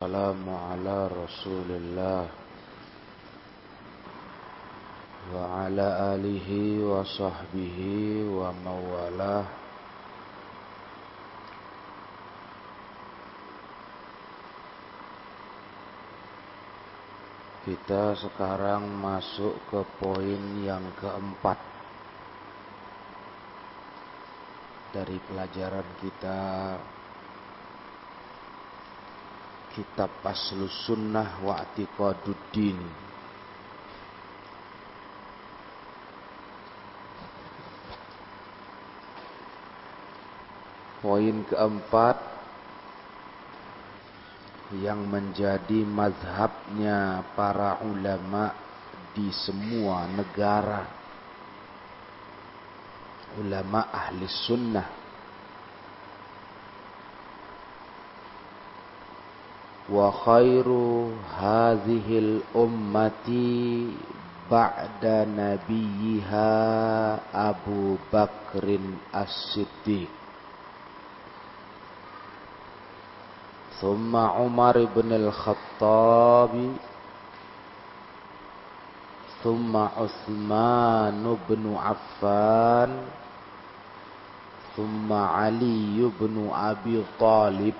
السلام على رسول الله وعلى آله وصحبه ومواله Kita sekarang masuk ke poin yang keempat dari pelajaran kita kitab Aslus Sunnah wa Atiqaduddin Poin keempat yang menjadi mazhabnya para ulama di semua negara. Ulama ahli sunnah وخير هذه الأمة بعد نبيها أبو بكر الصديق. ثم عمر بن الخطاب ثم عثمان بن عفان ثم علي بن أبي طالب.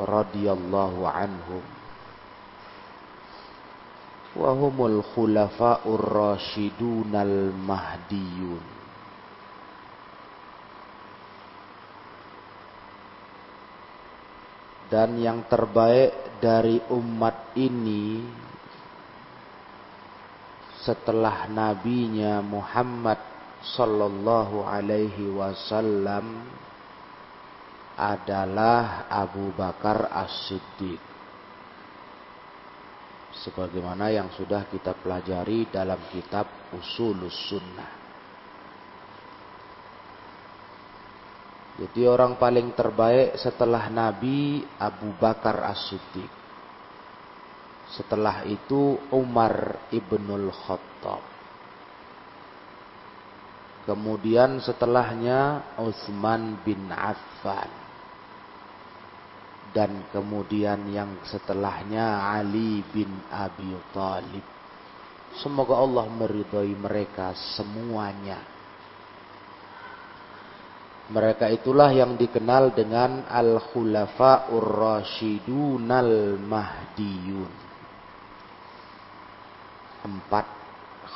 Radhiyallahu anhum. Wa humul khulafa'ur rasyidunal mahdiyun. Dan yang terbaik dari umat ini setelah nabinya Muhammad sallallahu alaihi wasallam adalah Abu Bakar As-Siddiq. Sebagaimana yang sudah kita pelajari dalam kitab Usulus Sunnah. Jadi orang paling terbaik setelah Nabi Abu Bakar As-Siddiq. Setelah itu Umar Ibnul Khattab. Kemudian setelahnya Utsman bin Affan dan kemudian yang setelahnya Ali bin Abi Thalib. Semoga Allah meridhai mereka semuanya. Mereka itulah yang dikenal dengan Al-Khulafa'ur Rasyidun Al-Mahdiyun. Empat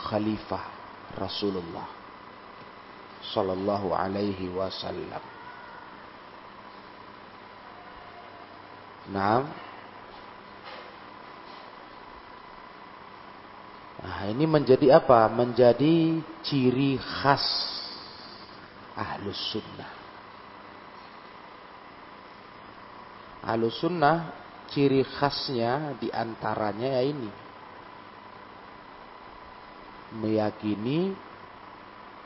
khalifah Rasulullah sallallahu alaihi wasallam. Nah, Nah, ini menjadi apa? Menjadi ciri khas ahlus sunnah. Ahlus sunnah ciri khasnya di antaranya ya ini. Meyakini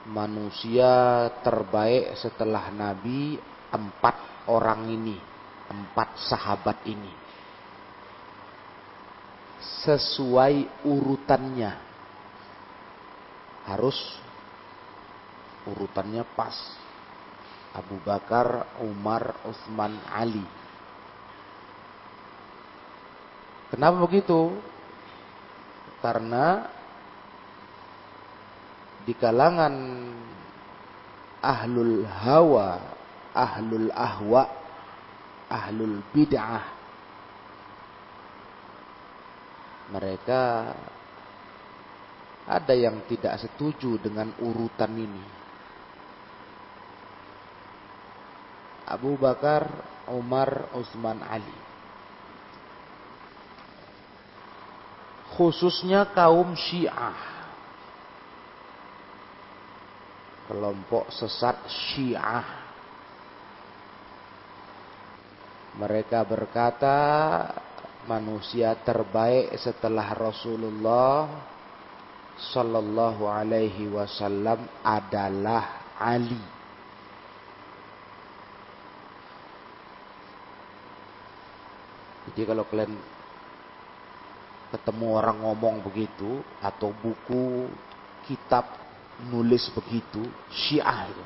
manusia terbaik setelah Nabi empat orang ini empat sahabat ini sesuai urutannya harus urutannya pas Abu Bakar, Umar, Utsman, Ali. Kenapa begitu? Karena di kalangan ahlul hawa, ahlul ahwa ahlul bid'ah mereka ada yang tidak setuju dengan urutan ini. Abu Bakar, Umar, Utsman, Ali. Khususnya kaum Syiah. Kelompok sesat Syiah Mereka berkata manusia terbaik setelah Rasulullah Sallallahu alaihi wasallam adalah Ali. Jadi kalau kalian ketemu orang ngomong begitu atau buku kitab nulis begitu, Syiah itu.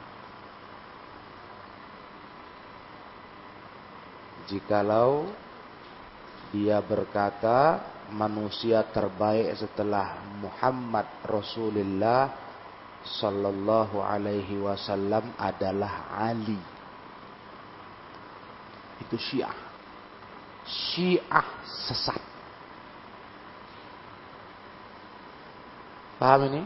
Jikalau Dia berkata, manusia terbaik setelah Muhammad Rasulullah sallallahu alaihi wasallam adalah Ali. Itu Syiah. Syiah sesat. Paham ini?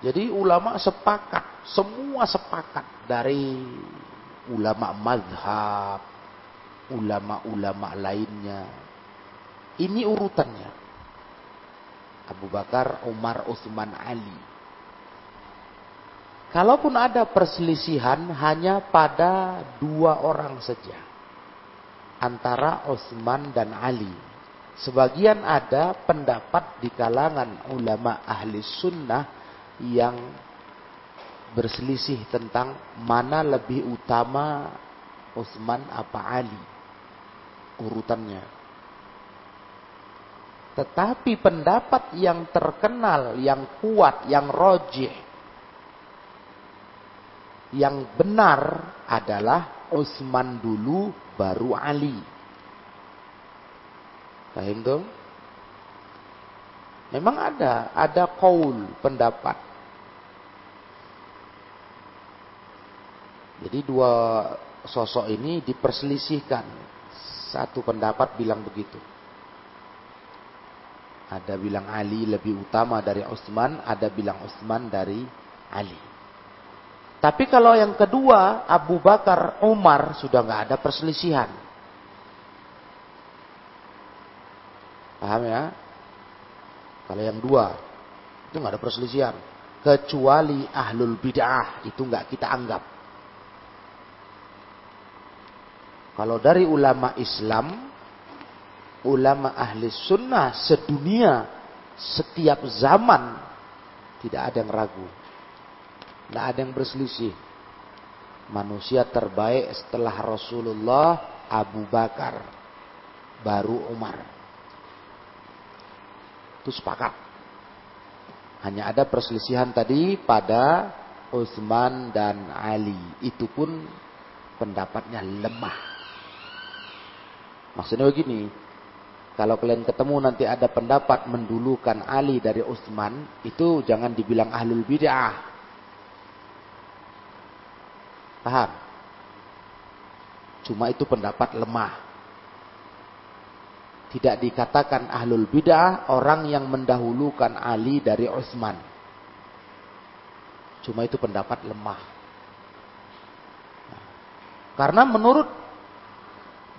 Jadi ulama sepakat, semua sepakat dari ulama madhab, ulama-ulama lainnya. Ini urutannya. Abu Bakar, Umar, Utsman, Ali. Kalaupun ada perselisihan hanya pada dua orang saja. Antara Utsman dan Ali. Sebagian ada pendapat di kalangan ulama ahli sunnah yang berselisih tentang mana lebih utama Utsman apa Ali urutannya. Tetapi pendapat yang terkenal, yang kuat, yang rojih, yang benar adalah Utsman dulu baru Ali. Paham? Memang ada, ada kaul pendapat Jadi dua sosok ini diperselisihkan. Satu pendapat bilang begitu. Ada bilang Ali lebih utama dari Utsman, ada bilang Utsman dari Ali. Tapi kalau yang kedua, Abu Bakar, Umar sudah nggak ada perselisihan. Paham ya? Kalau yang dua, itu nggak ada perselisihan. Kecuali ahlul bid'ah, itu nggak kita anggap. Kalau dari ulama Islam, ulama ahli sunnah sedunia, setiap zaman, tidak ada yang ragu. Tidak ada yang berselisih. Manusia terbaik setelah Rasulullah Abu Bakar. Baru Umar. Itu sepakat. Hanya ada perselisihan tadi pada Utsman dan Ali. Itu pun pendapatnya lemah. Maksudnya begini, kalau kalian ketemu nanti ada pendapat mendulukan Ali dari Utsman, itu jangan dibilang ahlul bid'ah. Paham? Cuma itu pendapat lemah. Tidak dikatakan ahlul bid'ah orang yang mendahulukan Ali dari Utsman. Cuma itu pendapat lemah. Karena menurut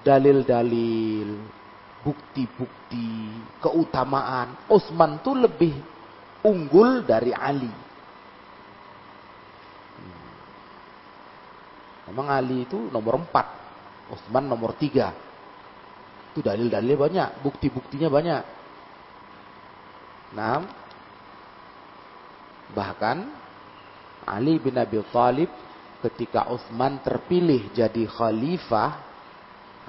dalil-dalil, bukti-bukti, keutamaan. Utsman itu lebih unggul dari Ali. Hmm. Memang Ali itu nomor empat, Utsman nomor tiga. Itu dalil-dalilnya banyak, bukti-buktinya banyak. Nah, bahkan Ali bin Abi Thalib ketika Utsman terpilih jadi khalifah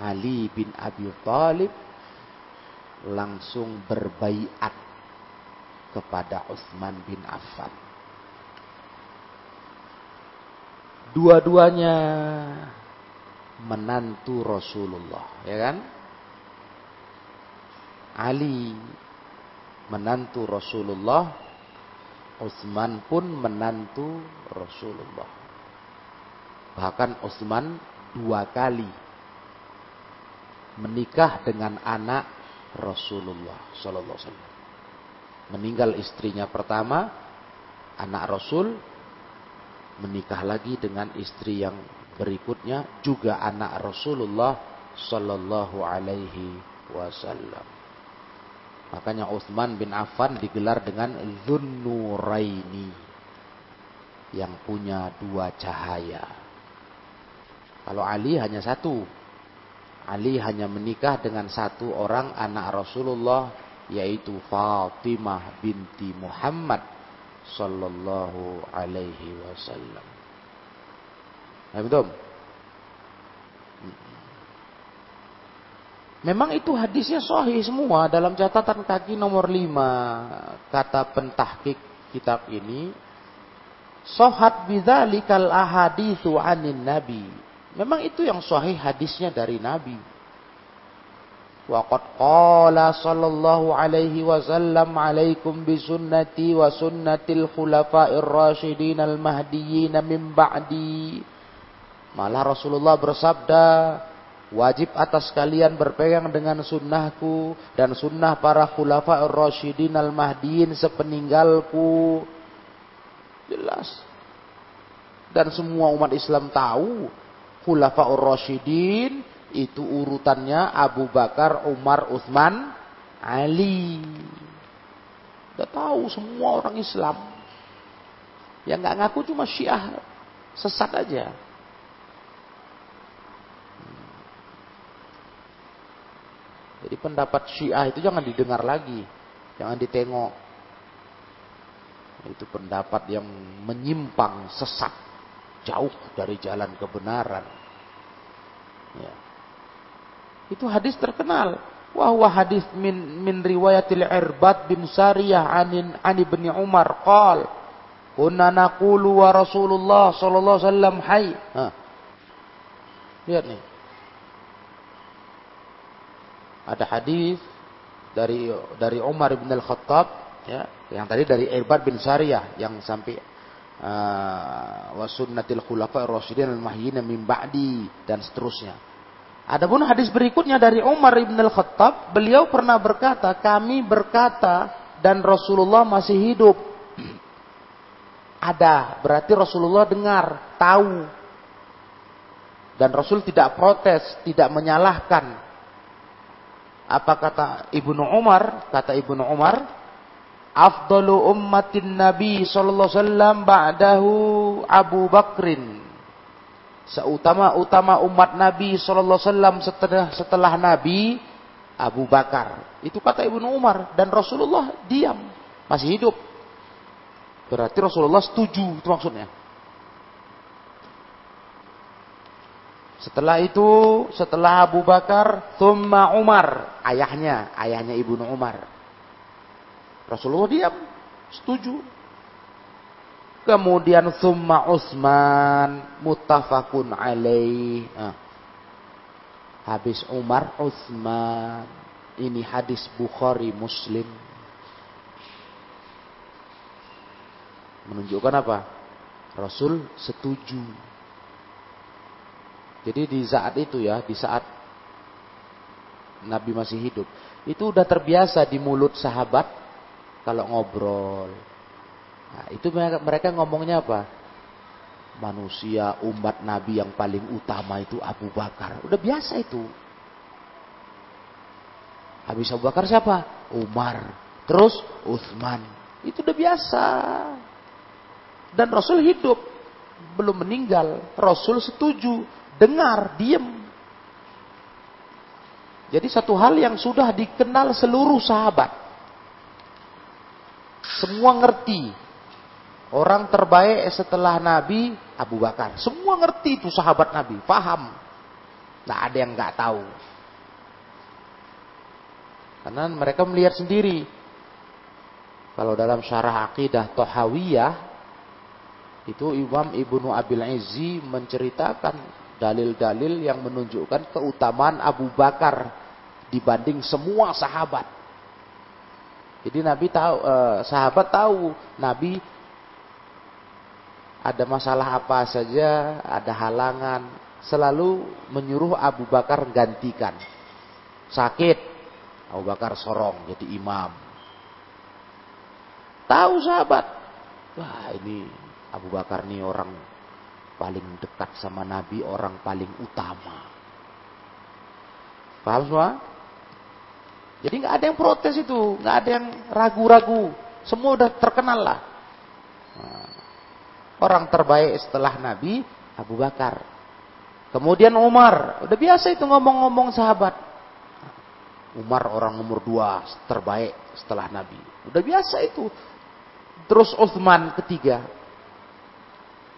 Ali bin Abi Thalib langsung berbaiat kepada Utsman bin Affan. Dua-duanya menantu Rasulullah, ya kan? Ali menantu Rasulullah, Utsman pun menantu Rasulullah. Bahkan Utsman dua kali menikah dengan anak Rasulullah Sallallahu Alaihi Wasallam. Meninggal istrinya pertama, anak Rasul menikah lagi dengan istri yang berikutnya juga anak Rasulullah Sallallahu Alaihi Wasallam. Makanya Utsman bin Affan digelar dengan Zunnuraini yang punya dua cahaya. Kalau Ali hanya satu, Ali hanya menikah dengan satu orang anak Rasulullah yaitu Fatimah binti Muhammad sallallahu alaihi wasallam. Memang itu hadisnya sahih semua dalam catatan kaki nomor 5 kata pentahkik kitab ini. Sohat bidzalikal ahaditsu anin nabi Memang itu yang sahih hadisnya dari Nabi. Waqad qala sallallahu alaihi wasallam alaikum bi sunnati wa sunnatil khulafa'ir rasyidin al mahdiyyin min ba'di. Malah Rasulullah bersabda, wajib atas kalian berpegang dengan sunnahku dan sunnah para khulafa'ir rasyidin al mahdiyyin sepeninggalku. Jelas. Dan semua umat Islam tahu Khulafaur Rasyidin itu urutannya Abu Bakar, Umar, Utsman, Ali. Udah tahu semua orang Islam. Yang nggak ngaku cuma Syiah sesat aja. Jadi pendapat Syiah itu jangan didengar lagi, jangan ditengok. Itu pendapat yang menyimpang sesat jauh dari jalan kebenaran. Ya. Itu hadis terkenal. Wahwa hadis min min riwayatil Irbad bin Sariyah anin ani bin Umar qal kunna naqulu wa Rasulullah sallallahu alaihi wasallam hayy. Lihat nih. Ada hadis dari dari Umar bin Al-Khattab ya, yang tadi dari Irbad bin Sariyah yang sampai wa sunnatil khulafa rasyidin al-mahyyin min ba'di dan seterusnya. Adapun hadis berikutnya dari Umar ibn al-Khattab, beliau pernah berkata, kami berkata dan Rasulullah masih hidup. Ada, berarti Rasulullah dengar, tahu. Dan Rasul tidak protes, tidak menyalahkan. Apa kata Ibnu Umar? Kata Ibnu Umar, afdalu ummatin Nabi sallallahu alaihi wasallam ba'dahu Abu Bakrin. Seutama-utama umat Nabi sallallahu alaihi wasallam setelah setelah Nabi Abu Bakar. Itu kata Ibnu Umar dan Rasulullah diam, masih hidup. Berarti Rasulullah setuju itu maksudnya. Setelah itu, setelah Abu Bakar, thumma Umar, ayahnya, ayahnya Ibnu Umar. Rasulullah diam, setuju. Kemudian summa Utsman muttafaqun alaih. Nah. Habis Umar Utsman. Ini hadis Bukhari Muslim. Menunjukkan apa? Rasul setuju. Jadi di saat itu ya, di saat Nabi masih hidup, itu udah terbiasa di mulut sahabat kalau ngobrol. Nah, itu mereka, ngomongnya apa? Manusia umat Nabi yang paling utama itu Abu Bakar. Udah biasa itu. Habis Abu Bakar siapa? Umar. Terus Uthman. Itu udah biasa. Dan Rasul hidup. Belum meninggal. Rasul setuju. Dengar, diem. Jadi satu hal yang sudah dikenal seluruh sahabat. Semua ngerti. Orang terbaik setelah Nabi Abu Bakar. Semua ngerti itu sahabat Nabi, paham. Nah ada yang nggak tahu. Karena mereka melihat sendiri. Kalau dalam syarah akidah Tohawiyah, itu Imam Ibnu Abil Izzi menceritakan dalil-dalil yang menunjukkan keutamaan Abu Bakar dibanding semua sahabat. Jadi Nabi tahu, eh, sahabat tahu Nabi ada masalah apa saja, ada halangan, selalu menyuruh Abu Bakar gantikan. Sakit, Abu Bakar sorong jadi imam. Tahu sahabat, wah ini Abu Bakar nih orang paling dekat sama Nabi, orang paling utama. Paham semua? Jadi nggak ada yang protes itu, nggak ada yang ragu-ragu. Semua udah terkenal lah. Nah, orang terbaik setelah Nabi Abu Bakar. Kemudian Umar, udah biasa itu ngomong-ngomong sahabat. Umar orang nomor dua terbaik setelah Nabi. Udah biasa itu. Terus Uthman ketiga.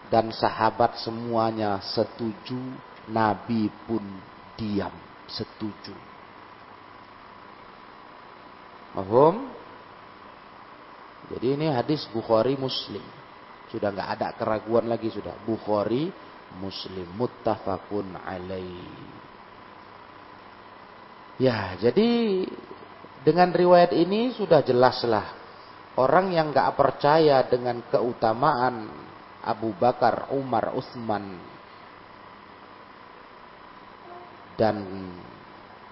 Dan sahabat semuanya setuju. Nabi pun diam setuju. Mahum? Jadi ini hadis Bukhari Muslim. Sudah nggak ada keraguan lagi sudah. Bukhari Muslim muttafaqun alaih. Ya, jadi dengan riwayat ini sudah jelaslah orang yang nggak percaya dengan keutamaan Abu Bakar, Umar, Utsman dan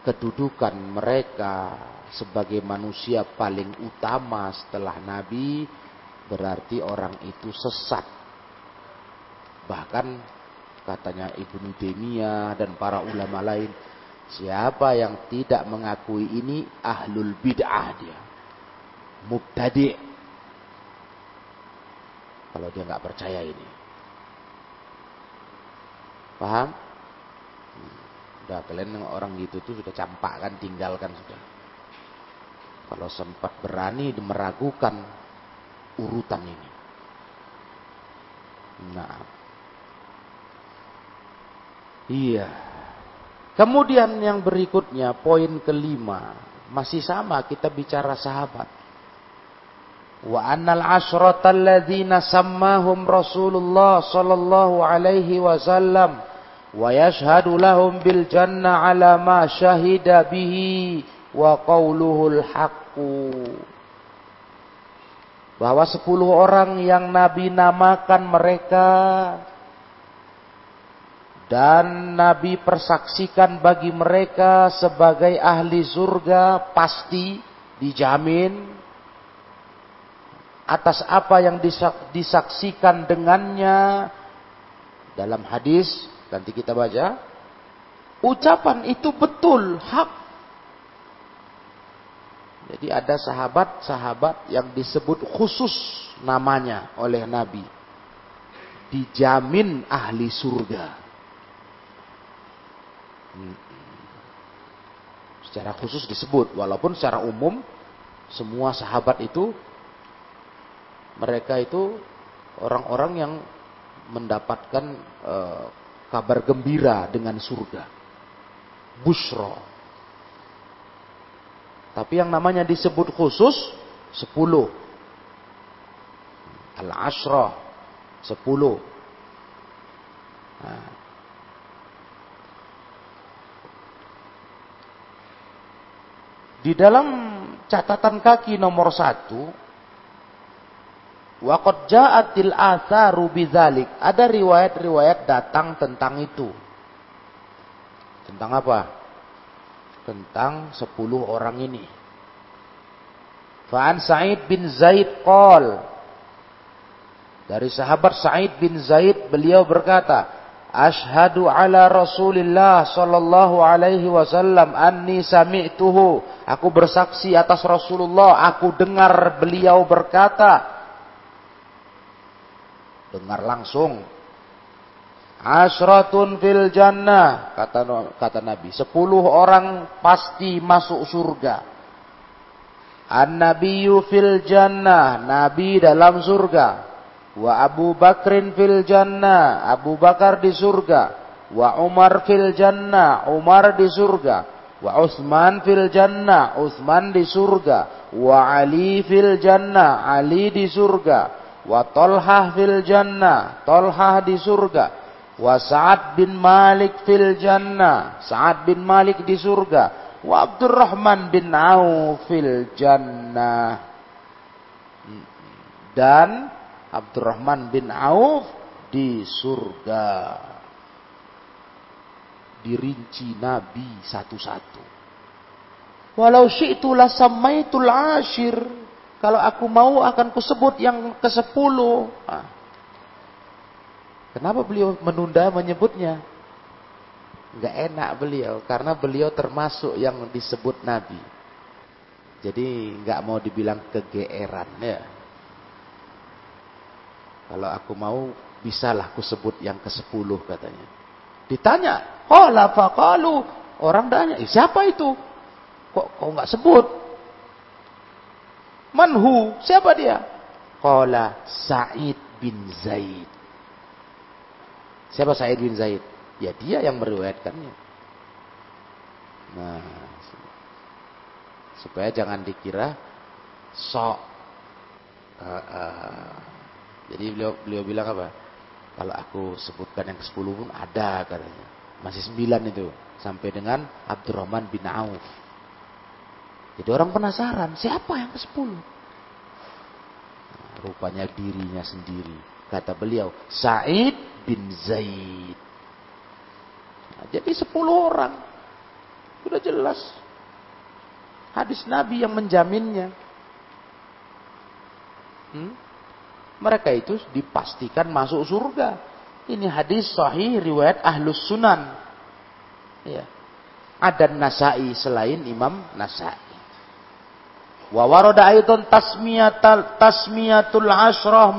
kedudukan mereka sebagai manusia paling utama setelah Nabi berarti orang itu sesat. Bahkan katanya Ibnu Taimiyah dan para ulama lain, siapa yang tidak mengakui ini ahlul bid'ah dia. Mubtadi. Kalau dia nggak percaya ini. Paham? Udah kalian orang gitu tuh sudah campak kan, tinggalkan sudah. Kalau sempat berani meragukan urutan ini. Nah. Iya. Kemudian yang berikutnya, poin kelima. Masih sama kita bicara sahabat. Wa annal asyrata alladzina sammahum Rasulullah sallallahu alaihi wasallam wa yashhadu lahum bil jannah ala ma syahida bihi wa qawluhul haqqu. Bahwa sepuluh orang yang Nabi namakan mereka dan Nabi persaksikan bagi mereka sebagai ahli surga pasti dijamin atas apa yang disaksikan dengannya. Dalam hadis nanti kita baca ucapan itu betul hak jadi ada sahabat-sahabat yang disebut khusus namanya oleh Nabi. Dijamin ahli surga. Hmm. Secara khusus disebut. Walaupun secara umum semua sahabat itu mereka itu orang-orang yang mendapatkan uh, kabar gembira dengan surga. Bushro. Tapi yang namanya disebut khusus sepuluh. Al-Ashrah sepuluh. Nah. Di dalam catatan kaki nomor satu, Waqad ja'atil atharu bidzalik. Ada riwayat-riwayat datang tentang itu. Tentang apa? tentang sepuluh orang ini. Fa'an Sa'id bin Zaid qol dari sahabat Sa'id bin Zaid beliau berkata Ashhadu ala Rasulillah sallallahu alaihi wasallam anni sami'tuhu aku bersaksi atas Rasulullah aku dengar beliau berkata dengar langsung Asratun fil jannah kata kata Nabi. Sepuluh orang pasti masuk surga. An-nabiyyu fil jannah, nabi dalam surga. Wa Abu Bakrin fil jannah, Abu Bakar di surga. Wa Umar fil jannah, Umar di surga. Wa Utsman fil jannah, Utsman di surga. Wa Ali fil jannah, Ali di surga. Wa Talhah fil jannah, Talhah di surga. Wa Sa'ad bin Malik fil jannah Sa'ad bin Malik di surga. Wa Abdurrahman bin Auf fil jannah. Dan Abdurrahman bin Auf di surga. Dirinci Nabi satu-satu. Walau syi'tu la samaitul ashir kalau aku mau akan kusebut yang ke sepuluh ah. Kenapa beliau menunda menyebutnya? Enggak enak beliau karena beliau termasuk yang disebut nabi. Jadi enggak mau dibilang kegeeran ya. Kalau aku mau bisalah aku sebut yang ke-10 katanya. Ditanya, "Qala faqalu." Orang tanya, "Siapa itu?" Kok kau enggak sebut? Manhu? Siapa dia? Qala Sa'id bin Zaid. Siapa Said bin Zaid? Ya dia yang meriwayatkannya. Nah, supaya jangan dikira sok. Uh, uh, jadi beliau beliau bilang apa? Kalau aku sebutkan yang ke sepuluh pun ada katanya. Masih sembilan itu. Sampai dengan Abdurrahman bin Auf. Jadi orang penasaran, siapa yang ke sepuluh? Nah, rupanya dirinya sendiri. Kata beliau, Said bin Zaid. Nah, jadi sepuluh orang. Sudah jelas. Hadis Nabi yang menjaminnya. Hmm? Mereka itu dipastikan masuk surga. Ini hadis sahih riwayat Ahlus Sunan. Ya. Ada Nasai selain Imam Nasai. Wa warada aidan tasmiyatul tasmiyatul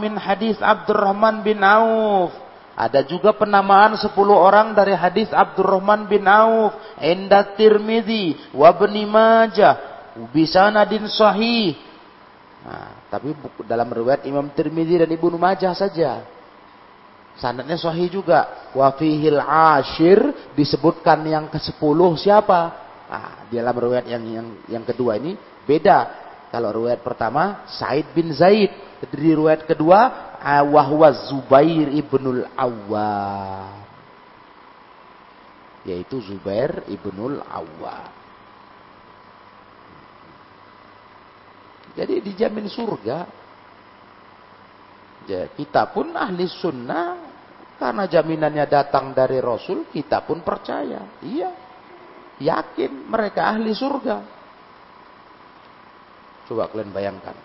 min hadis Abdurrahman bin Auf. Ada juga penamaan 10 orang dari hadis Abdurrahman bin Auf, Inda Tirmidzi, wa Ibnu Majah, bisanadin sahih. Nah, tapi dalam riwayat Imam Tirmidzi dan Ibnu Majah saja. Sanadnya sahih juga. Wa fihil ashir disebutkan yang ke-10 siapa? Nah, dalam riwayat yang yang yang kedua ini beda. Kalau riwayat pertama Said bin Zaid, di riwayat kedua wahwa Zubair ibnul Awwam. Yaitu Zubair ibnul Awwam. Jadi dijamin surga. Ya, kita pun ahli sunnah karena jaminannya datang dari Rasul, kita pun percaya. Iya, yakin mereka ahli surga. Coba kalian bayangkan.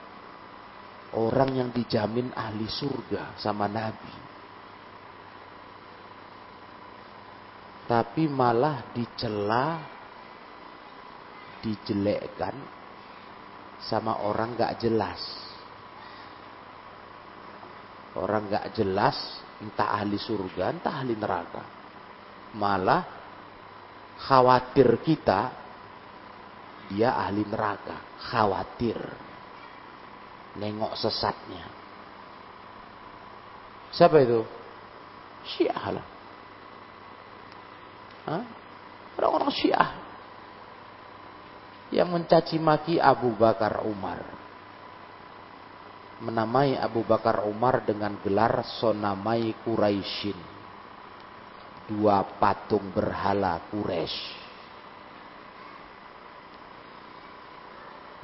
Orang yang dijamin ahli surga sama Nabi. Tapi malah dicela, dijelekkan sama orang gak jelas. Orang gak jelas, entah ahli surga, entah ahli neraka. Malah khawatir kita, dia ahli neraka. Khawatir nengok sesatnya. Siapa itu? Syiah lah. Orang-orang Syiah yang mencaci maki Abu Bakar Umar. Menamai Abu Bakar Umar dengan gelar Sonamai Quraisyin. Dua patung berhala Quraisy.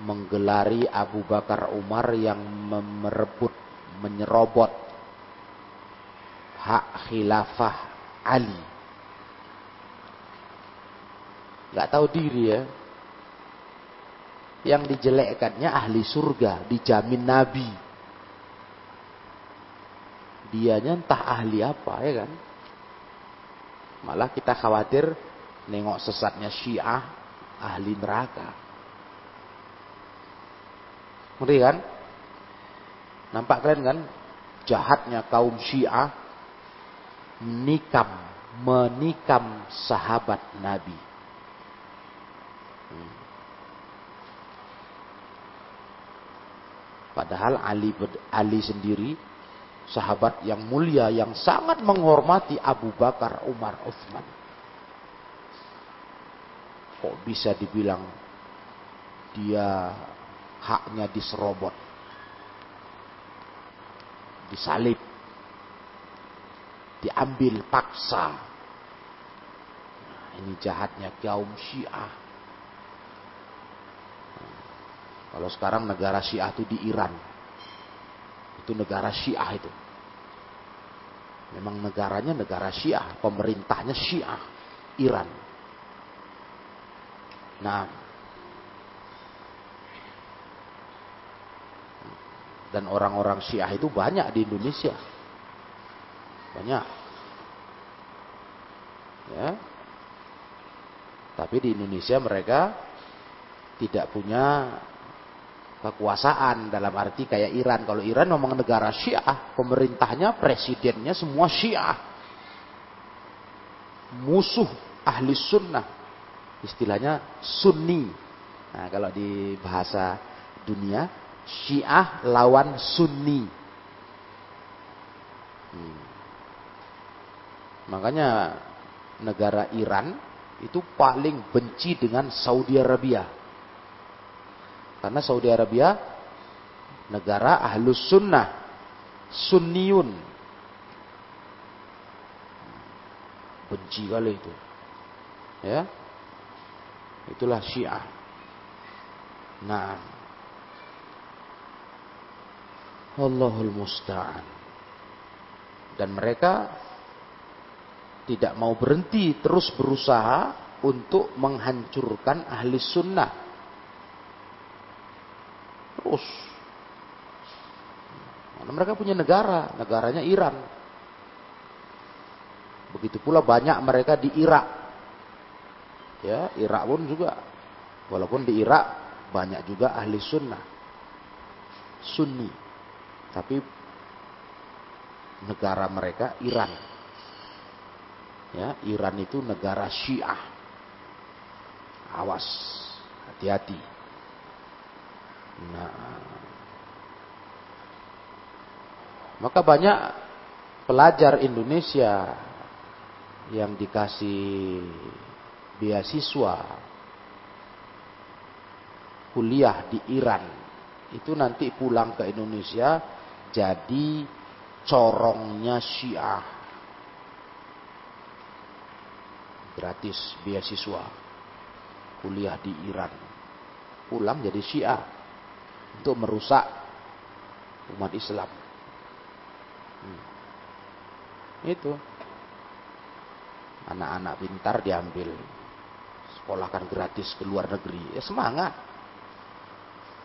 Menggelari Abu Bakar Umar yang merebut, menyerobot hak khilafah Ali. Gak tahu diri ya. Yang dijelekkannya ahli surga, dijamin Nabi. Dianya entah ahli apa ya kan. Malah kita khawatir nengok sesatnya Syiah ahli neraka. Ngeri kan? Nampak kalian kan? Jahatnya kaum Syiah menikam, menikam sahabat Nabi. Hmm. Padahal Ali Ali sendiri sahabat yang mulia yang sangat menghormati Abu Bakar, Umar, Uthman. Kok bisa dibilang dia haknya diserobot. Disalib. Diambil paksa. Nah, ini jahatnya kaum syiah. Kalau sekarang negara syiah itu di Iran. Itu negara syiah itu. Memang negaranya negara syiah. Pemerintahnya syiah. Iran. Nah, Dan orang-orang Syiah itu banyak di Indonesia. Banyak. Ya. Tapi di Indonesia mereka tidak punya kekuasaan dalam arti kayak Iran. Kalau Iran memang negara Syiah, pemerintahnya, presidennya semua Syiah. Musuh ahli sunnah. Istilahnya sunni. Nah, kalau di bahasa dunia Syiah lawan Sunni. Hmm. Makanya negara Iran itu paling benci dengan Saudi Arabia. Karena Saudi Arabia negara ahlus sunnah, sunniun. benci kali itu. Ya. Itulah Syiah. Nah. Allahul musta'an. Dan mereka tidak mau berhenti terus berusaha untuk menghancurkan ahli sunnah. Terus. Karena mereka punya negara, negaranya Iran. Begitu pula banyak mereka di Irak. Ya, Irak pun juga. Walaupun di Irak banyak juga ahli sunnah. Sunni. Tapi negara mereka Iran. Ya, Iran itu negara Syiah. Awas, hati-hati. Nah, maka banyak pelajar Indonesia yang dikasih beasiswa kuliah di Iran itu nanti pulang ke Indonesia jadi corongnya Syiah gratis beasiswa kuliah di Iran. Pulang jadi Syiah untuk merusak umat Islam. Hmm. Itu anak-anak pintar diambil sekolahkan gratis ke luar negeri. Ya semangat.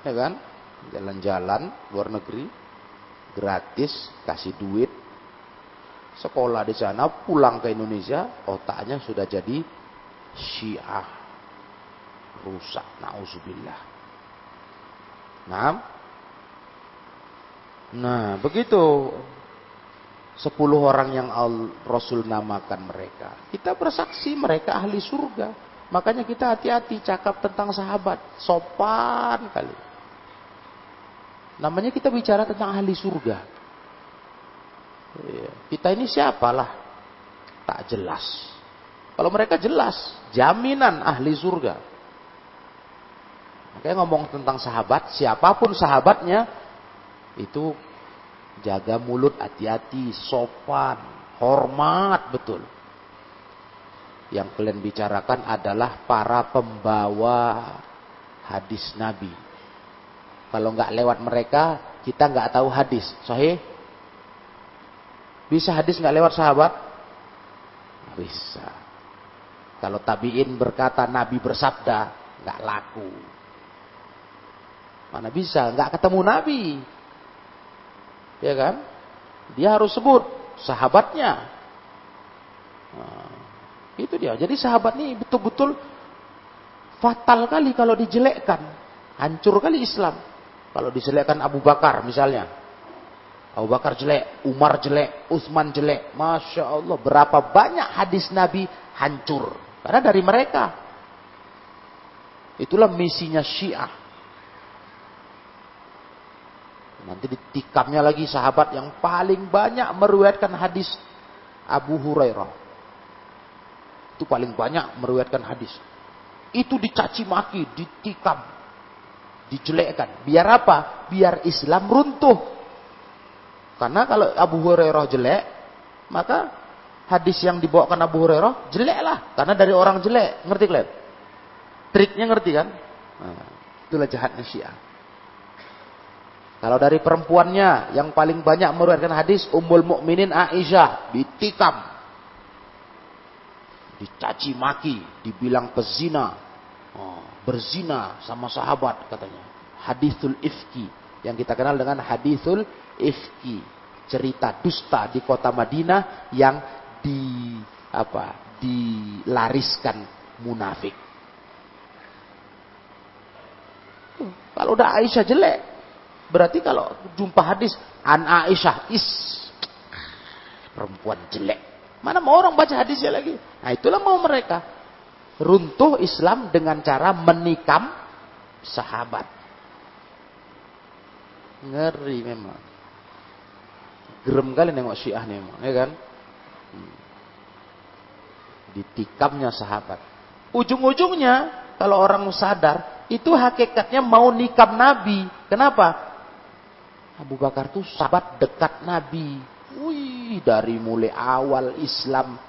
Ya kan? Jalan-jalan luar negeri gratis, kasih duit, sekolah di sana, pulang ke Indonesia, otaknya sudah jadi Syiah rusak. Nauzubillah. Nah, nah begitu sepuluh orang yang Rasul namakan mereka. Kita bersaksi mereka ahli surga. Makanya kita hati-hati cakap tentang sahabat. Sopan kali. Namanya kita bicara tentang ahli surga. Iya. Kita ini siapalah? Tak jelas. Kalau mereka jelas, jaminan ahli surga. Makanya ngomong tentang sahabat, siapa pun sahabatnya, itu jaga mulut hati-hati, sopan, hormat betul. Yang kalian bicarakan adalah para pembawa hadis Nabi. Kalau nggak lewat mereka, kita nggak tahu hadis. Sahih? Bisa hadis nggak lewat sahabat? Bisa. Kalau tabiin berkata Nabi bersabda, nggak laku. Mana bisa, nggak ketemu Nabi. Ya kan? Dia harus sebut sahabatnya. Nah, itu dia. Jadi sahabat ini betul-betul fatal kali kalau dijelekkan. Hancur kali Islam. Kalau dijelekkan Abu Bakar misalnya. Abu Bakar jelek, Umar jelek, Utsman jelek. Masya Allah, berapa banyak hadis Nabi hancur. Karena dari mereka. Itulah misinya Syiah. Nanti ditikamnya lagi sahabat yang paling banyak meriwayatkan hadis Abu Hurairah. Itu paling banyak meriwayatkan hadis. Itu dicaci maki, ditikam, dijelekkan. Biar apa? Biar Islam runtuh. Karena kalau Abu Hurairah jelek, maka hadis yang dibawakan Abu Hurairah jelek lah. Karena dari orang jelek. Ngerti kalian? Triknya ngerti kan? Nah, itulah jahatnya Syiah. Kalau dari perempuannya yang paling banyak meriwayatkan hadis Ummul Mukminin Aisyah ditikam. Dicaci maki, dibilang pezina. Berzina sama sahabat katanya. Hadisul ifki yang kita kenal dengan hadisul ifki. Cerita dusta di kota Madinah yang di apa? dilariskan munafik. Kalau udah Aisyah jelek, Berarti kalau jumpa hadis an Aisyah is perempuan jelek. Mana mau orang baca hadisnya lagi? Nah itulah mau mereka. Runtuh Islam dengan cara menikam sahabat. Ngeri memang. Gerem kali nengok syiah memang, ya kan? Hmm. Ditikamnya sahabat. Ujung-ujungnya kalau orang sadar, itu hakikatnya mau nikam Nabi. Kenapa? Abu Bakar itu sahabat dekat Nabi. Wih, dari mulai awal Islam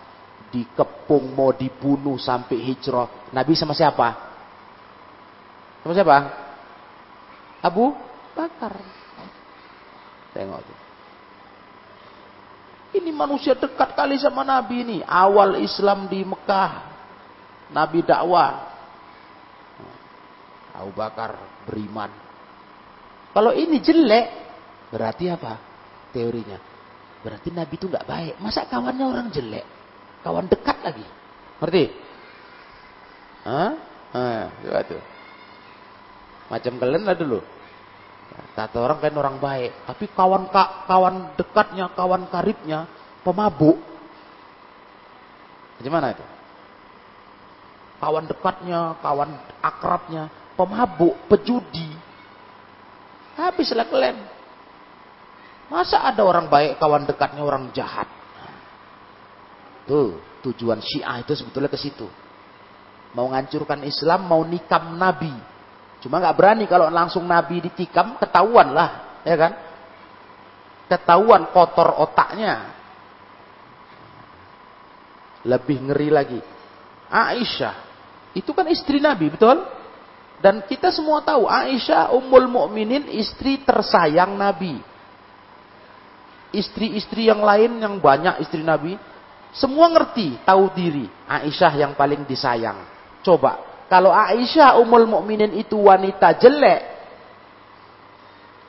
dikepung, mau dibunuh sampai hijrah. Nabi sama siapa? Sama siapa? Abu Bakar. Tengok tuh. Ini manusia dekat kali sama Nabi ini. Awal Islam di Mekah. Nabi dakwah. Abu Bakar beriman. Kalau ini jelek, berarti apa? Teorinya. Berarti Nabi itu nggak baik. Masa kawannya orang jelek? Kawan dekat lagi. Ngerti? Hah? Hah, tuh. Macam kalian lah dulu. Kata orang kan orang baik, tapi kawan kawan dekatnya, kawan karibnya pemabuk. Gimana itu? Kawan dekatnya, kawan akrabnya pemabuk, pejudi. Habislah kalian. Masa ada orang baik, kawan dekatnya orang jahat? Tujuan Syiah itu sebetulnya ke situ. Mau ngancurkan Islam, mau nikam Nabi. Cuma nggak berani kalau langsung Nabi ditikam, ketahuan lah, ya kan? Ketahuan kotor otaknya. Lebih ngeri lagi. Aisyah, itu kan istri Nabi, betul? Dan kita semua tahu Aisyah Ummul Mukminin istri tersayang Nabi. Istri-istri yang lain yang banyak istri Nabi, semua ngerti, tahu diri. Aisyah yang paling disayang. Coba kalau Aisyah umul mukminin itu wanita jelek,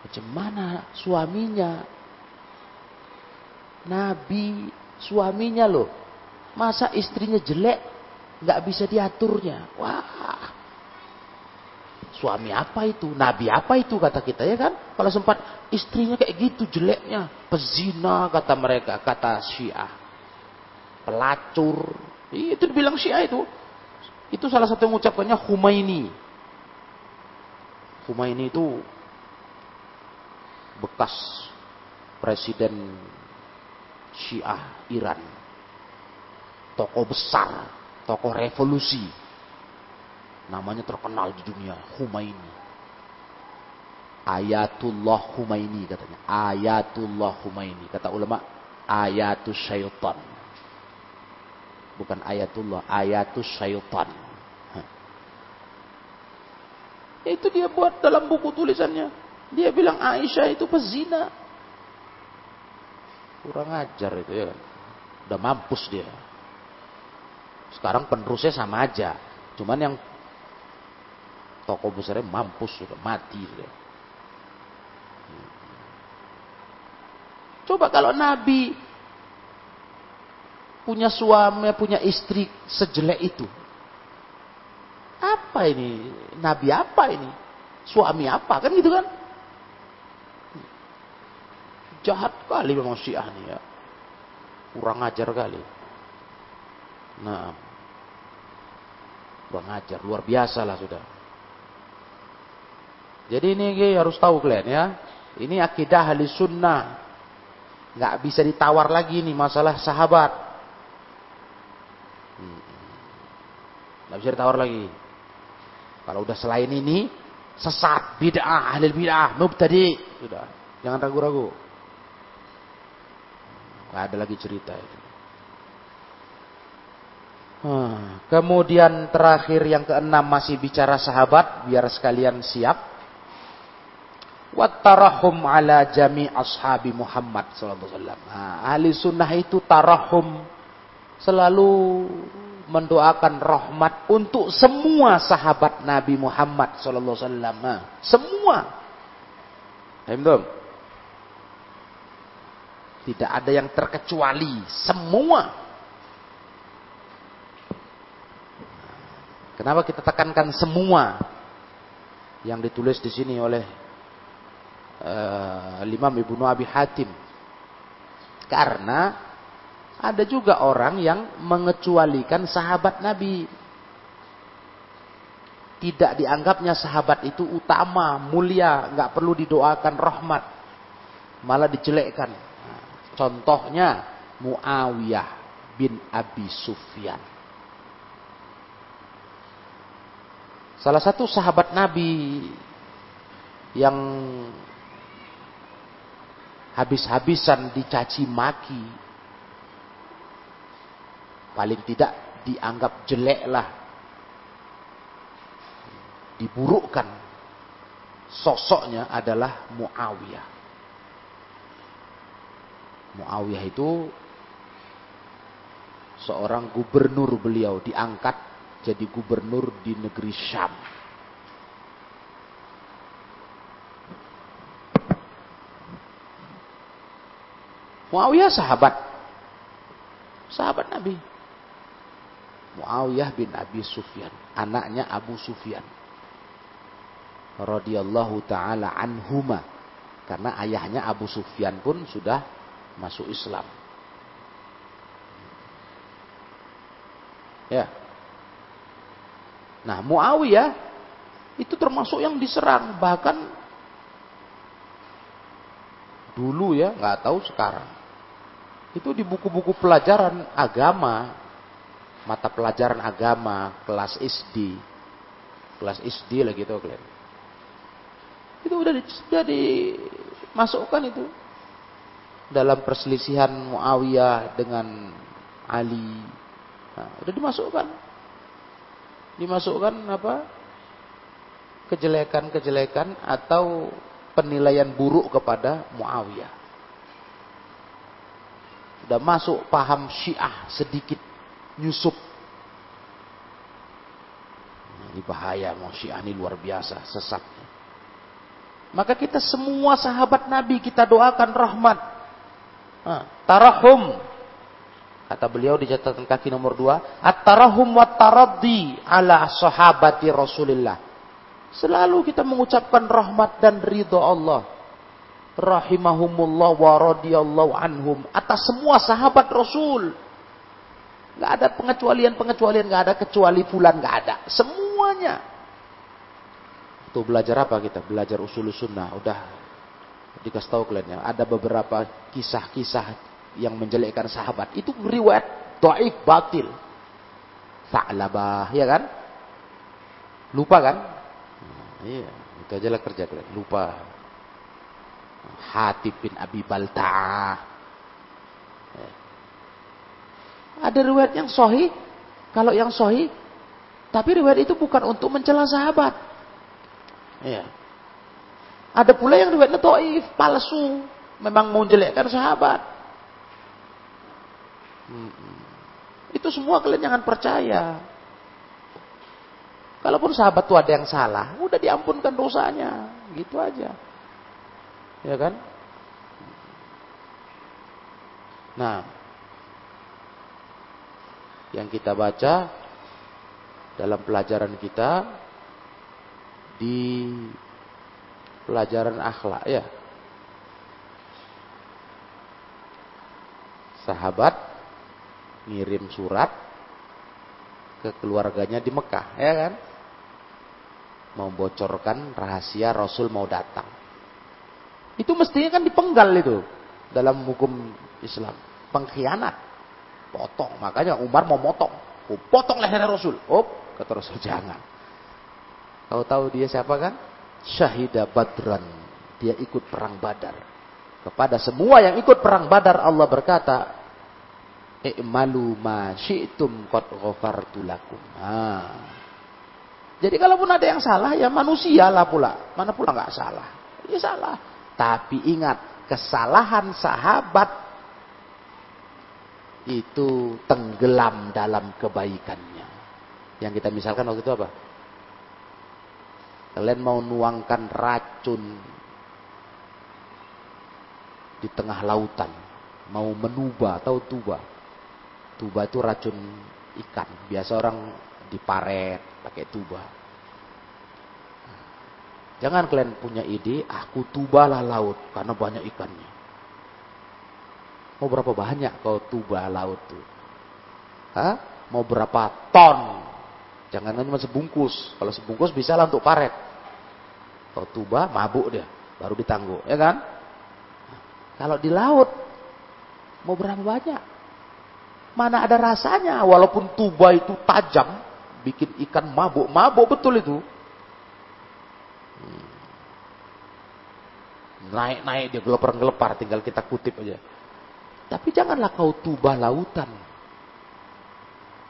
macam mana suaminya? Nabi suaminya loh. Masa istrinya jelek nggak bisa diaturnya? Wah. Suami apa itu? Nabi apa itu kata kita ya kan? Kalau sempat istrinya kayak gitu jeleknya, pezina kata mereka, kata Syiah. Pelacur. Itu dibilang Syiah itu. Itu salah satu yang mengucapkannya Humaini. Humaini itu bekas presiden Syiah Iran. Tokoh besar, tokoh revolusi. Namanya terkenal di dunia, Humaini. Ayatullah Humaini katanya. Ayatullah Humaini. Kata ulama, ayatul syaitan bukan ayatullah, ayatus syaitan. Itu dia buat dalam buku tulisannya. Dia bilang Aisyah itu pezina. Kurang ajar itu ya. Udah mampus dia. Sekarang penerusnya sama aja. Cuman yang toko besarnya mampus sudah mati sudah. Coba kalau Nabi punya suami, punya istri sejelek itu. Apa ini? Nabi apa ini? Suami apa? Kan gitu kan? Jahat kali memang Syiah nih ya. Kurang ajar kali. Nah, kurang ajar, luar biasa lah sudah. Jadi ini harus tahu kalian ya. Ini akidah ahli sunnah. Nggak bisa ditawar lagi nih masalah sahabat. Nggak bisa ditawar lagi. Kalau udah selain ini, sesat, bid'ah, ahli bid'ah, mubtadi. Sudah, jangan ragu-ragu. Nggak ada lagi cerita itu. Kemudian terakhir yang keenam masih bicara sahabat, biar sekalian siap. Wattarahum ala jami ashabi Muhammad sallallahu alaihi wasallam. Nah, ahli sunnah itu tarahum selalu mendoakan rahmat untuk semua sahabat Nabi Muhammad sallallahu alaihi wasallam. Semua. Paham Tidak ada yang terkecuali, semua. Kenapa kita tekankan semua yang ditulis di sini oleh uh, Imam Ibnu Abi Hatim? Karena ada juga orang yang mengecualikan sahabat Nabi. Tidak dianggapnya sahabat itu utama, mulia, nggak perlu didoakan rahmat. Malah dijelekkan. Contohnya Muawiyah bin Abi Sufyan. Salah satu sahabat Nabi yang habis-habisan dicaci maki paling tidak dianggap jelek lah. Diburukkan. Sosoknya adalah Muawiyah. Muawiyah itu seorang gubernur beliau diangkat jadi gubernur di negeri Syam. Muawiyah sahabat. Sahabat Nabi. Muawiyah bin Abi Sufyan, anaknya Abu Sufyan. radhiyallahu taala anhuma. Karena ayahnya Abu Sufyan pun sudah masuk Islam. Ya. Nah, Muawiyah itu termasuk yang diserang, bahkan dulu ya, nggak tahu sekarang. Itu di buku-buku pelajaran agama, mata pelajaran agama kelas SD, kelas SD lah gitu kalian. Itu udah di, sudah dimasukkan itu dalam perselisihan Muawiyah dengan Ali. Nah, udah dimasukkan. Dimasukkan apa? Kejelekan-kejelekan atau penilaian buruk kepada Muawiyah. Udah masuk paham Syiah sedikit nyusup. Nah, ini bahaya Syiah ini luar biasa sesatnya. Maka kita semua sahabat Nabi kita doakan rahmat tarahum. Kata beliau di catatan kaki nomor dua. At-tarahum wa taraddi ala sahabati Rasulillah. Selalu kita mengucapkan rahmat dan ridho Allah. Rahimahumullah wa radiyallahu anhum. Atas semua sahabat Rasul. Gak ada pengecualian-pengecualian. Gak ada kecuali fulan. Gak ada. Semuanya. Tuh belajar apa kita? Belajar usul sunnah. Udah dikasih tahu kalian ya, ada beberapa kisah-kisah yang menjelekkan sahabat. Itu riwayat dhaif batil. Sa'labah, ya kan? Lupa kan? Nah, iya, itu aja lah kerja kalian. Lupa. Hatib bin Abi Balta'ah. Ya. Ada riwayat yang sahih. Kalau yang sahih, tapi riwayat itu bukan untuk mencela sahabat. Iya. Ada pula yang riwayatnya to'if, palsu. Memang mau jelekkan sahabat. Hmm. Itu semua kalian jangan percaya. Kalaupun sahabat itu ada yang salah, udah diampunkan dosanya. Gitu aja. Ya kan? Nah, yang kita baca dalam pelajaran kita di pelajaran akhlak ya. Sahabat ngirim surat ke keluarganya di Mekah, ya kan? Membocorkan rahasia Rasul mau datang. Itu mestinya kan dipenggal itu dalam hukum Islam. Pengkhianat. Potong. Makanya Umar mau motong. Oh, potong leher Rasul. Oh, kata Rasul jangan. Kau tahu dia siapa kan? syahida badran. Dia ikut perang badar. Kepada semua yang ikut perang badar Allah berkata, I'malu ma syi'tum qad ghafartu lakum. Nah. Jadi kalaupun ada yang salah ya manusia lah pula. Mana pula nggak salah. Ya salah. Tapi ingat, kesalahan sahabat itu tenggelam dalam kebaikannya. Yang kita misalkan waktu itu apa? Kalian mau nuangkan racun di tengah lautan. Mau menuba atau tuba. Tuba itu racun ikan. Biasa orang diparet pakai tuba. Jangan kalian punya ide, aku tubalah laut karena banyak ikannya. Mau berapa banyak kau tuba laut tuh? Hah? Mau berapa ton Jangan cuma sebungkus. Kalau sebungkus bisa lah untuk paret. Kalau tuba mabuk dia, baru ditangguh, ya kan? Kalau di laut mau berapa banyak? Mana ada rasanya walaupun tuba itu tajam, bikin ikan mabuk, mabuk betul itu. Hmm. Naik-naik dia gelepar-gelepar, tinggal kita kutip aja. Tapi janganlah kau tuba lautan.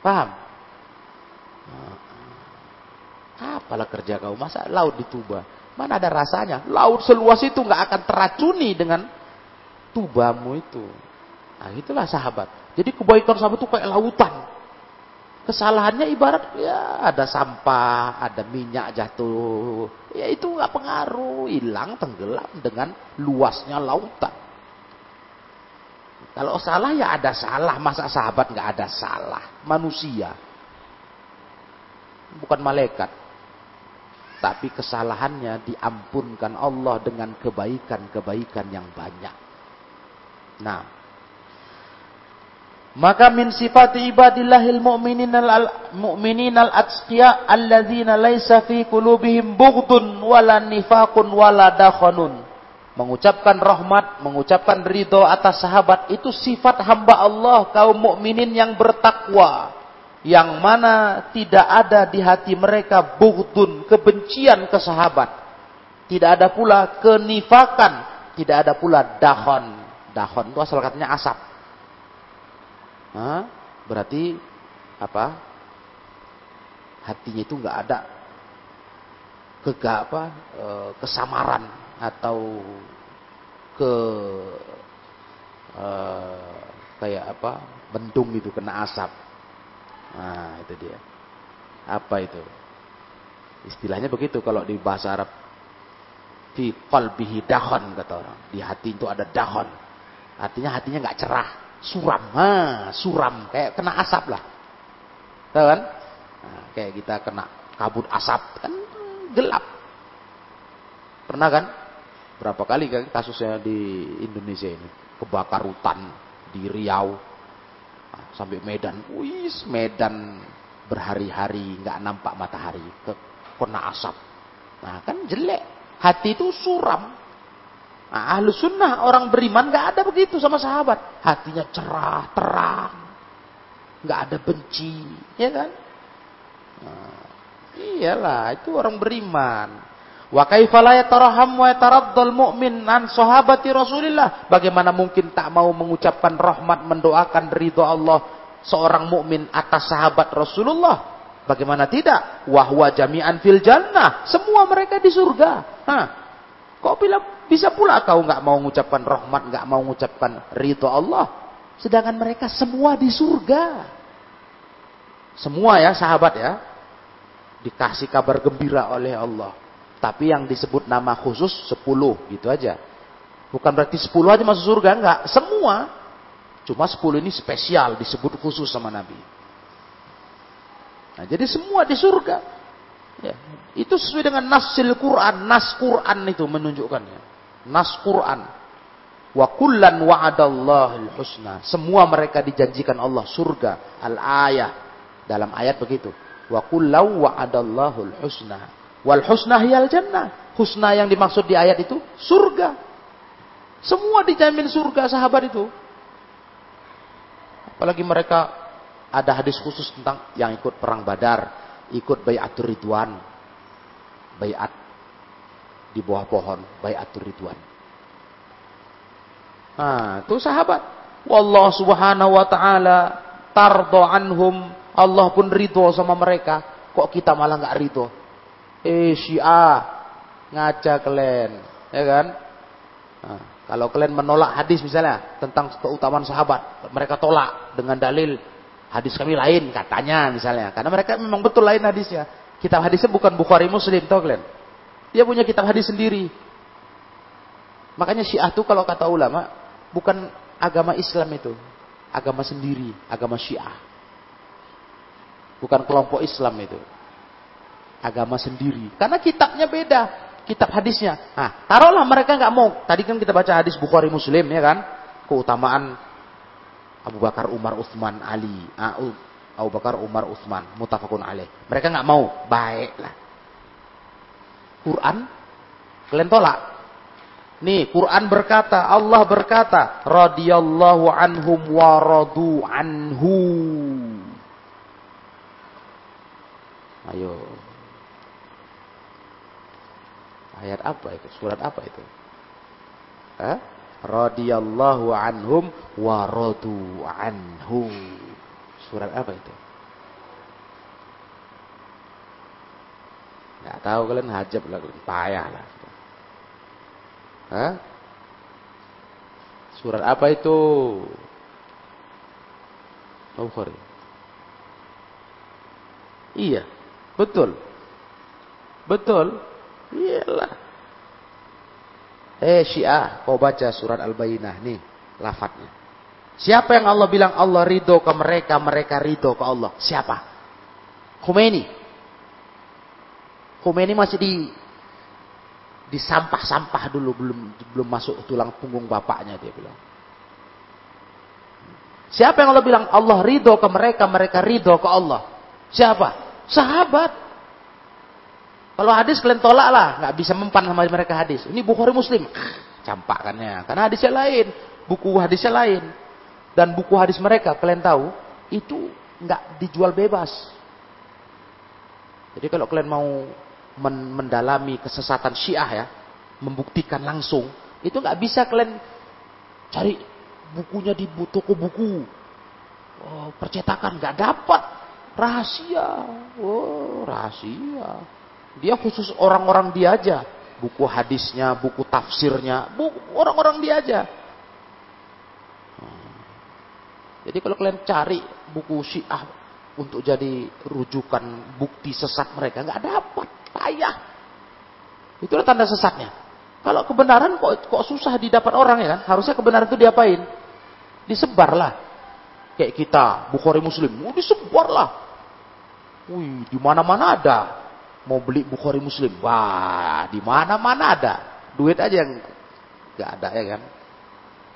Paham? Apalah kerja kau? Masa laut di Tuba? Mana ada rasanya? Laut seluas itu nggak akan teracuni dengan tubamu itu. Nah, itulah sahabat. Jadi kebaikan sahabat itu kayak lautan. Kesalahannya ibarat ya ada sampah, ada minyak jatuh. Ya itu nggak pengaruh, hilang tenggelam dengan luasnya lautan. Kalau salah ya ada salah, masa sahabat nggak ada salah, manusia, bukan malaikat. Tapi kesalahannya diampunkan Allah dengan kebaikan-kebaikan yang banyak. Nah, maka min sifat ibadillahil mu'minin al mu'minin al atqiya alladzina laisa fi qulubihim bughdun wala nifaqun wala dakhanun. Mengucapkan rahmat, mengucapkan ridho atas sahabat itu sifat hamba Allah kaum mukminin yang bertakwa yang mana tidak ada di hati mereka bughdun, kebencian ke sahabat. Tidak ada pula kenifakan, tidak ada pula dahon. Dahon itu asal katanya asap. Berarti apa? Hatinya itu nggak ada kega apa e, kesamaran atau ke e, kayak apa bendung itu kena asap Nah, itu dia. Apa itu? Istilahnya begitu kalau di bahasa Arab. Fi qalbihi dahon kata orang. Di hati itu ada dahon. Artinya hatinya nggak cerah, suram. Ha, suram kayak kena asap lah. Tahu kan? Nah, kayak kita kena kabut asap kan gelap. Pernah kan? Berapa kali kan kasusnya di Indonesia ini? Kebakar hutan di Riau, sampai Medan. Wis, Medan berhari-hari nggak nampak matahari, ke kena asap. Nah, kan jelek. Hati itu suram. Nah, ahlu sunnah orang beriman nggak ada begitu sama sahabat. Hatinya cerah, terang, nggak ada benci, ya kan? Nah, iyalah, itu orang beriman. Wa kaifa la yataraham wa yataraddal mu'min an sahabati Rasulillah? Bagaimana mungkin tak mau mengucapkan rahmat, mendoakan ridho Allah seorang mukmin atas sahabat Rasulullah? Bagaimana tidak? Wahwa jami'an fil jannah. Semua mereka di surga. Hah. Kok bilang bisa pula kau nggak mau mengucapkan rahmat, nggak mau mengucapkan ridho Allah? Sedangkan mereka semua di surga. Semua ya sahabat ya. Dikasih kabar gembira oleh Allah. Tapi yang disebut nama khusus 10 gitu aja. Bukan berarti 10 aja masuk surga, enggak. Semua. Cuma 10 ini spesial disebut khusus sama Nabi. Nah, jadi semua di surga. Ya, itu sesuai dengan nasil Quran, nas Quran itu menunjukkannya. Nas Quran. Wa kullan wa'adallahul husna. Semua mereka dijanjikan Allah surga. Al-ayah. Dalam ayat begitu. Wa kullau wa'adallahul husna. Wal husna hiyal jannah. Husna yang dimaksud di ayat itu surga. Semua dijamin surga sahabat itu. Apalagi mereka ada hadis khusus tentang yang ikut perang Badar, ikut bayatul ridwan. Bayat di bawah pohon, bayatul ridwan. Nah, itu sahabat. Wallah subhanahu wa ta'ala tardo anhum. Allah pun ridho sama mereka. Kok kita malah nggak ridho? Eh Syiah ngaca kalian, ya kan? Nah, kalau kalian menolak hadis misalnya tentang keutamaan sahabat, mereka tolak dengan dalil hadis kami lain katanya misalnya, karena mereka memang betul lain hadisnya. Kitab hadisnya bukan Bukhari Muslim, tau kalian? Dia punya kitab hadis sendiri. Makanya Syiah itu kalau kata ulama bukan agama Islam itu, agama sendiri, agama Syiah. Bukan kelompok Islam itu agama sendiri. Karena kitabnya beda, kitab hadisnya. Nah, taruhlah mereka nggak mau. Tadi kan kita baca hadis Bukhari Muslim ya kan, keutamaan Abu Bakar, Umar, Utsman, Ali, Abu Bakar, Umar, Utsman, mutafakun alaih. Mereka nggak mau, baiklah. Quran, kalian tolak. Nih, Quran berkata, Allah berkata, radhiyallahu anhum wa radu anhu. Ayo, Ayat apa itu? Surat apa itu? Eh? Radiyallahu anhum waradu anhu. Surat apa itu? Nggak tahu kalian hajab lah, kalian payah lah. Hah? Surat apa itu? Bukhari. Iya, betul. Betul. Iyalah. Eh Syiah, kau baca surat Al-Bayyinah nih, lafadznya. Siapa yang Allah bilang Allah ridho ke mereka, mereka ridho ke Allah? Siapa? Khomeini. Khomeini masih di di sampah-sampah dulu belum belum masuk tulang punggung bapaknya dia bilang. Siapa yang Allah bilang Allah ridho ke mereka, mereka ridho ke Allah? Siapa? Sahabat. Kalau hadis kalian tolak lah, nggak bisa mempan sama mereka hadis. Ini Bukhari Muslim, campakannya. Karena hadisnya lain, buku hadisnya lain, dan buku hadis mereka kalian tahu itu nggak dijual bebas. Jadi kalau kalian mau mendalami kesesatan Syiah ya, membuktikan langsung, itu nggak bisa kalian cari bukunya di toko buku, oh, percetakan nggak dapat, rahasia, oh rahasia. Dia khusus orang-orang dia aja. Buku hadisnya, buku tafsirnya, buku orang-orang dia aja. Hmm. Jadi kalau kalian cari buku syiah untuk jadi rujukan bukti sesat mereka, nggak dapat, payah. Itulah tanda sesatnya. Kalau kebenaran kok, kok susah didapat orang ya kan? Harusnya kebenaran itu diapain? Disebarlah. Kayak kita, Bukhari Muslim, oh, disebarlah. Wih, di mana-mana ada mau beli Bukhari Muslim, wah di mana-mana ada. Duit aja yang nggak ada ya kan.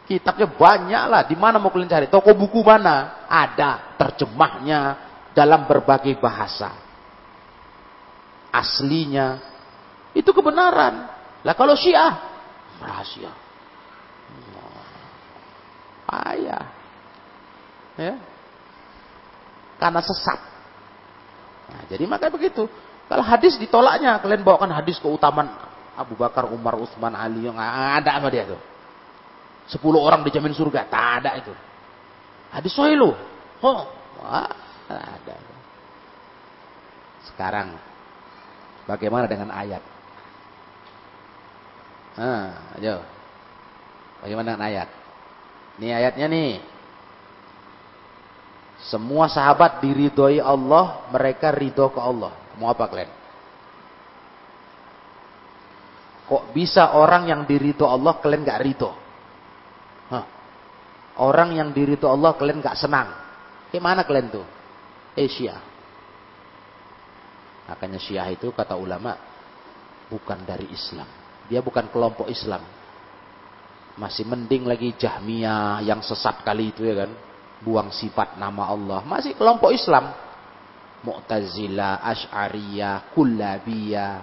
Kitabnya banyak lah. Di mana mau kalian cari? Toko buku mana? Ada terjemahnya dalam berbagai bahasa. Aslinya itu kebenaran. Lah kalau Syiah rahasia. Ayah. Ya. Karena sesat. Nah, jadi makanya begitu. Kalau hadis ditolaknya, kalian bawakan hadis keutamaan Abu Bakar, Umar, Utsman, Ali yang ada sama dia tuh. Sepuluh orang dijamin surga, tak ada itu. Hadis sahih loh. Oh, ada. Sekarang bagaimana dengan ayat? Ah, ayo. Bagaimana dengan ayat? Ini ayatnya nih. Semua sahabat diridhoi Allah, mereka ridho ke Allah. Mau apa kalian? Kok bisa orang yang dirito Allah kalian gak rito? Hah. Orang yang dirito Allah kalian gak senang. Gimana kalian tuh? Eh Syiah. Makanya Syiah itu kata ulama bukan dari Islam. Dia bukan kelompok Islam. Masih mending lagi Jahmiyah yang sesat kali itu ya kan. Buang sifat nama Allah. Masih kelompok Islam. Mu'tazila, Ash'ariyah, Kullabiyah,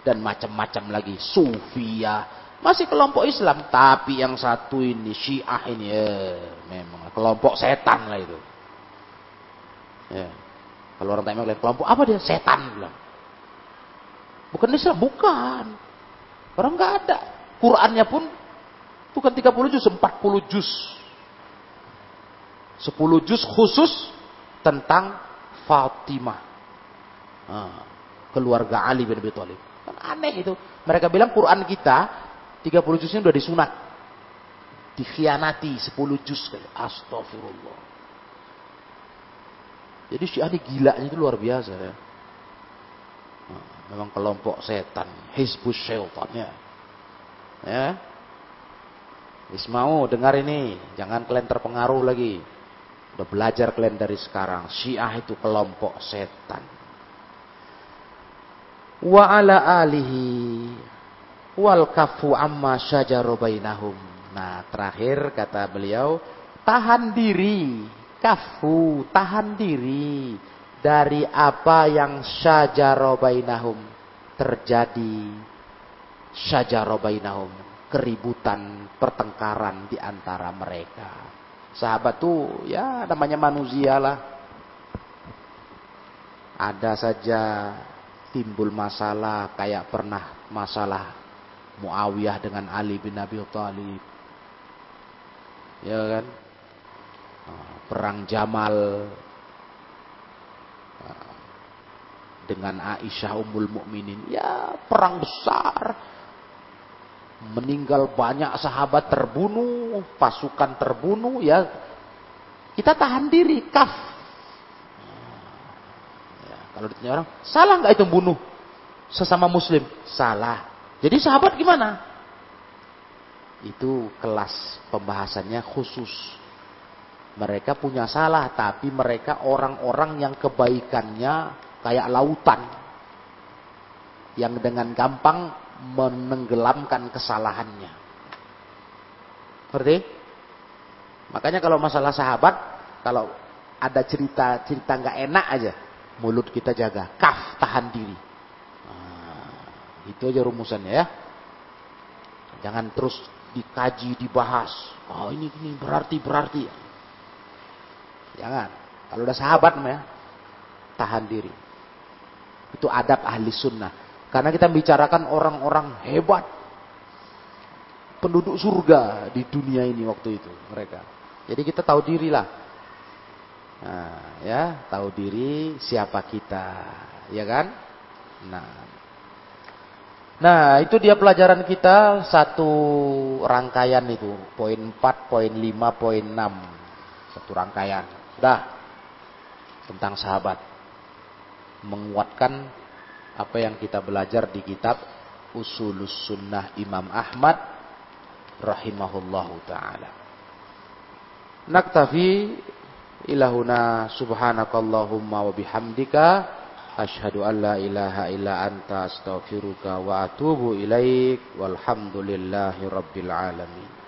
dan macam-macam lagi, Sufiyah. Masih kelompok Islam, tapi yang satu ini Syiah ini eh, memang kelompok setan lah itu. Ya. Kalau orang tanya kelompok apa dia? Setan bilang. Bukan Islam, bukan. Orang nggak ada. Qurannya pun bukan 30 juz, 40 juz. 10 juz khusus tentang Fatimah. Keluarga Ali bin Abi Thalib. Kan aneh itu. Mereka bilang Quran kita 30 juznya udah disunat. Dikhianati 10 juz. Astagfirullah. Jadi Syiah ini gilanya itu luar biasa ya. Memang kelompok setan, Hizbus Syaitan ya. Ya. Wis mau dengar ini, jangan kalian terpengaruh lagi. Belajar kalian dari sekarang. Syiah itu kelompok setan. Wa ala alihi wal kafu amma syajaru bainahum. Nah, terakhir kata beliau, tahan diri, kafu, tahan diri dari apa yang syajaru bainahum terjadi syajaru bainahum, keributan, pertengkaran di antara mereka. Sahabat tuh ya namanya manusia lah. Ada saja timbul masalah kayak pernah masalah Muawiyah dengan Ali bin Abi Thalib. Ya kan? Perang Jamal dengan Aisyah Ummul Mukminin. Ya, perang besar. Meninggal banyak sahabat terbunuh, pasukan terbunuh ya. Kita tahan diri, kaf. Ya, kalau ditanya orang, salah nggak itu bunuh sesama muslim? Salah. Jadi sahabat gimana? Itu kelas pembahasannya khusus. Mereka punya salah, tapi mereka orang-orang yang kebaikannya kayak lautan yang dengan gampang menenggelamkan kesalahannya. Ngerti? Makanya kalau masalah sahabat, kalau ada cerita-cerita nggak enak aja, mulut kita jaga, kaf tahan diri. Nah, itu aja rumusannya ya. Jangan terus dikaji, dibahas. Oh ini ini berarti berarti. Jangan. Kalau udah sahabat ya, tahan diri. Itu adab ahli sunnah. Karena kita bicarakan orang-orang hebat. Penduduk surga di dunia ini waktu itu mereka. Jadi kita tahu diri lah. Nah, ya, tahu diri siapa kita, ya kan? Nah, Nah, itu dia pelajaran kita satu rangkaian itu, poin 4, poin 5, poin 6. Satu rangkaian. Sudah. Tentang sahabat menguatkan apa yang kita belajar di kitab Usulus Sunnah Imam Ahmad rahimahullahu taala. Naktafi ilahuna subhanakallahumma wa bihamdika asyhadu an la ilaha illa anta astaghfiruka wa atubu ilaik walhamdulillahi rabbil alamin.